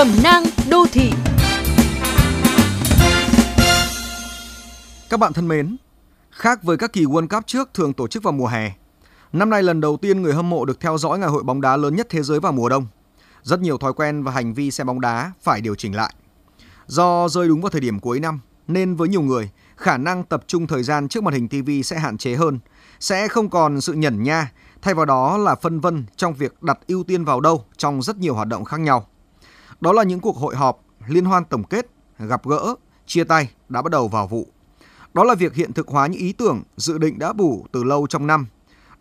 Cẩm nang đô thị Các bạn thân mến, khác với các kỳ World Cup trước thường tổ chức vào mùa hè, năm nay lần đầu tiên người hâm mộ được theo dõi ngày hội bóng đá lớn nhất thế giới vào mùa đông. Rất nhiều thói quen và hành vi xem bóng đá phải điều chỉnh lại. Do rơi đúng vào thời điểm cuối năm, nên với nhiều người, khả năng tập trung thời gian trước màn hình TV sẽ hạn chế hơn, sẽ không còn sự nhẩn nha, thay vào đó là phân vân trong việc đặt ưu tiên vào đâu trong rất nhiều hoạt động khác nhau. Đó là những cuộc hội họp, liên hoan tổng kết, gặp gỡ, chia tay đã bắt đầu vào vụ. Đó là việc hiện thực hóa những ý tưởng, dự định đã bủ từ lâu trong năm.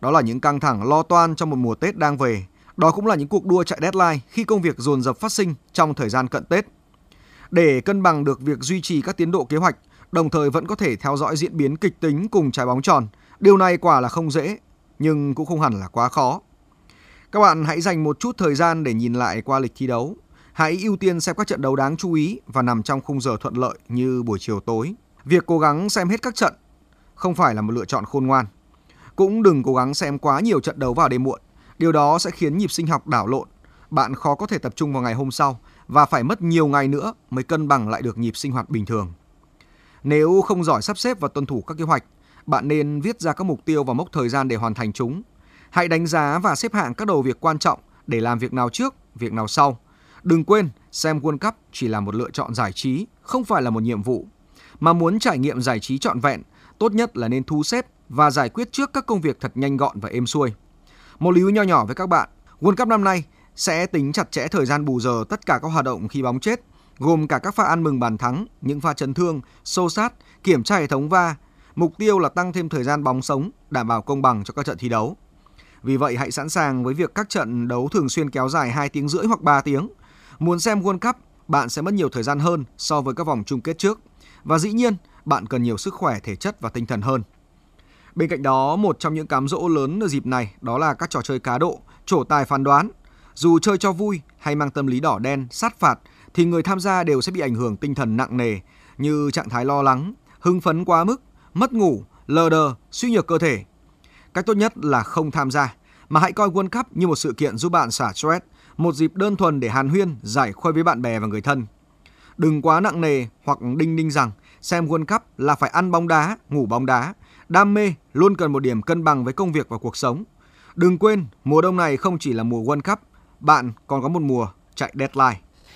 Đó là những căng thẳng lo toan trong một mùa Tết đang về. Đó cũng là những cuộc đua chạy deadline khi công việc dồn dập phát sinh trong thời gian cận Tết. Để cân bằng được việc duy trì các tiến độ kế hoạch, đồng thời vẫn có thể theo dõi diễn biến kịch tính cùng trái bóng tròn, điều này quả là không dễ, nhưng cũng không hẳn là quá khó. Các bạn hãy dành một chút thời gian để nhìn lại qua lịch thi đấu. Hãy ưu tiên xem các trận đấu đáng chú ý và nằm trong khung giờ thuận lợi như buổi chiều tối. Việc cố gắng xem hết các trận không phải là một lựa chọn khôn ngoan. Cũng đừng cố gắng xem quá nhiều trận đấu vào đêm muộn. Điều đó sẽ khiến nhịp sinh học đảo lộn. Bạn khó có thể tập trung vào ngày hôm sau và phải mất nhiều ngày nữa mới cân bằng lại được nhịp sinh hoạt bình thường. Nếu không giỏi sắp xếp và tuân thủ các kế hoạch, bạn nên viết ra các mục tiêu và mốc thời gian để hoàn thành chúng. Hãy đánh giá và xếp hạng các đầu việc quan trọng để làm việc nào trước, việc nào sau. Đừng quên, xem World Cup chỉ là một lựa chọn giải trí, không phải là một nhiệm vụ. Mà muốn trải nghiệm giải trí trọn vẹn, tốt nhất là nên thu xếp và giải quyết trước các công việc thật nhanh gọn và êm xuôi. Một lưu nho nhỏ với các bạn, World Cup năm nay sẽ tính chặt chẽ thời gian bù giờ tất cả các hoạt động khi bóng chết, gồm cả các pha ăn mừng bàn thắng, những pha chấn thương, xô sát, kiểm tra hệ thống va. Mục tiêu là tăng thêm thời gian bóng sống, đảm bảo công bằng cho các trận thi đấu. Vì vậy hãy sẵn sàng với việc các trận đấu thường xuyên kéo dài 2 tiếng rưỡi hoặc 3 tiếng. Muốn xem World Cup, bạn sẽ mất nhiều thời gian hơn so với các vòng chung kết trước. Và dĩ nhiên, bạn cần nhiều sức khỏe thể chất và tinh thần hơn. Bên cạnh đó, một trong những cám dỗ lớn ở dịp này đó là các trò chơi cá độ, trổ tài phán đoán. Dù chơi cho vui hay mang tâm lý đỏ đen, sát phạt thì người tham gia đều sẽ bị ảnh hưởng tinh thần nặng nề như trạng thái lo lắng, hưng phấn quá mức, mất ngủ, lờ đờ, suy nhược cơ thể. Cách tốt nhất là không tham gia, mà hãy coi World Cup như một sự kiện giúp bạn xả stress, một dịp đơn thuần để hàn huyên, giải khuây với bạn bè và người thân. Đừng quá nặng nề hoặc đinh ninh rằng xem World Cup là phải ăn bóng đá, ngủ bóng đá. Đam mê luôn cần một điểm cân bằng với công việc và cuộc sống. Đừng quên, mùa đông này không chỉ là mùa World Cup, bạn còn có một mùa chạy deadline.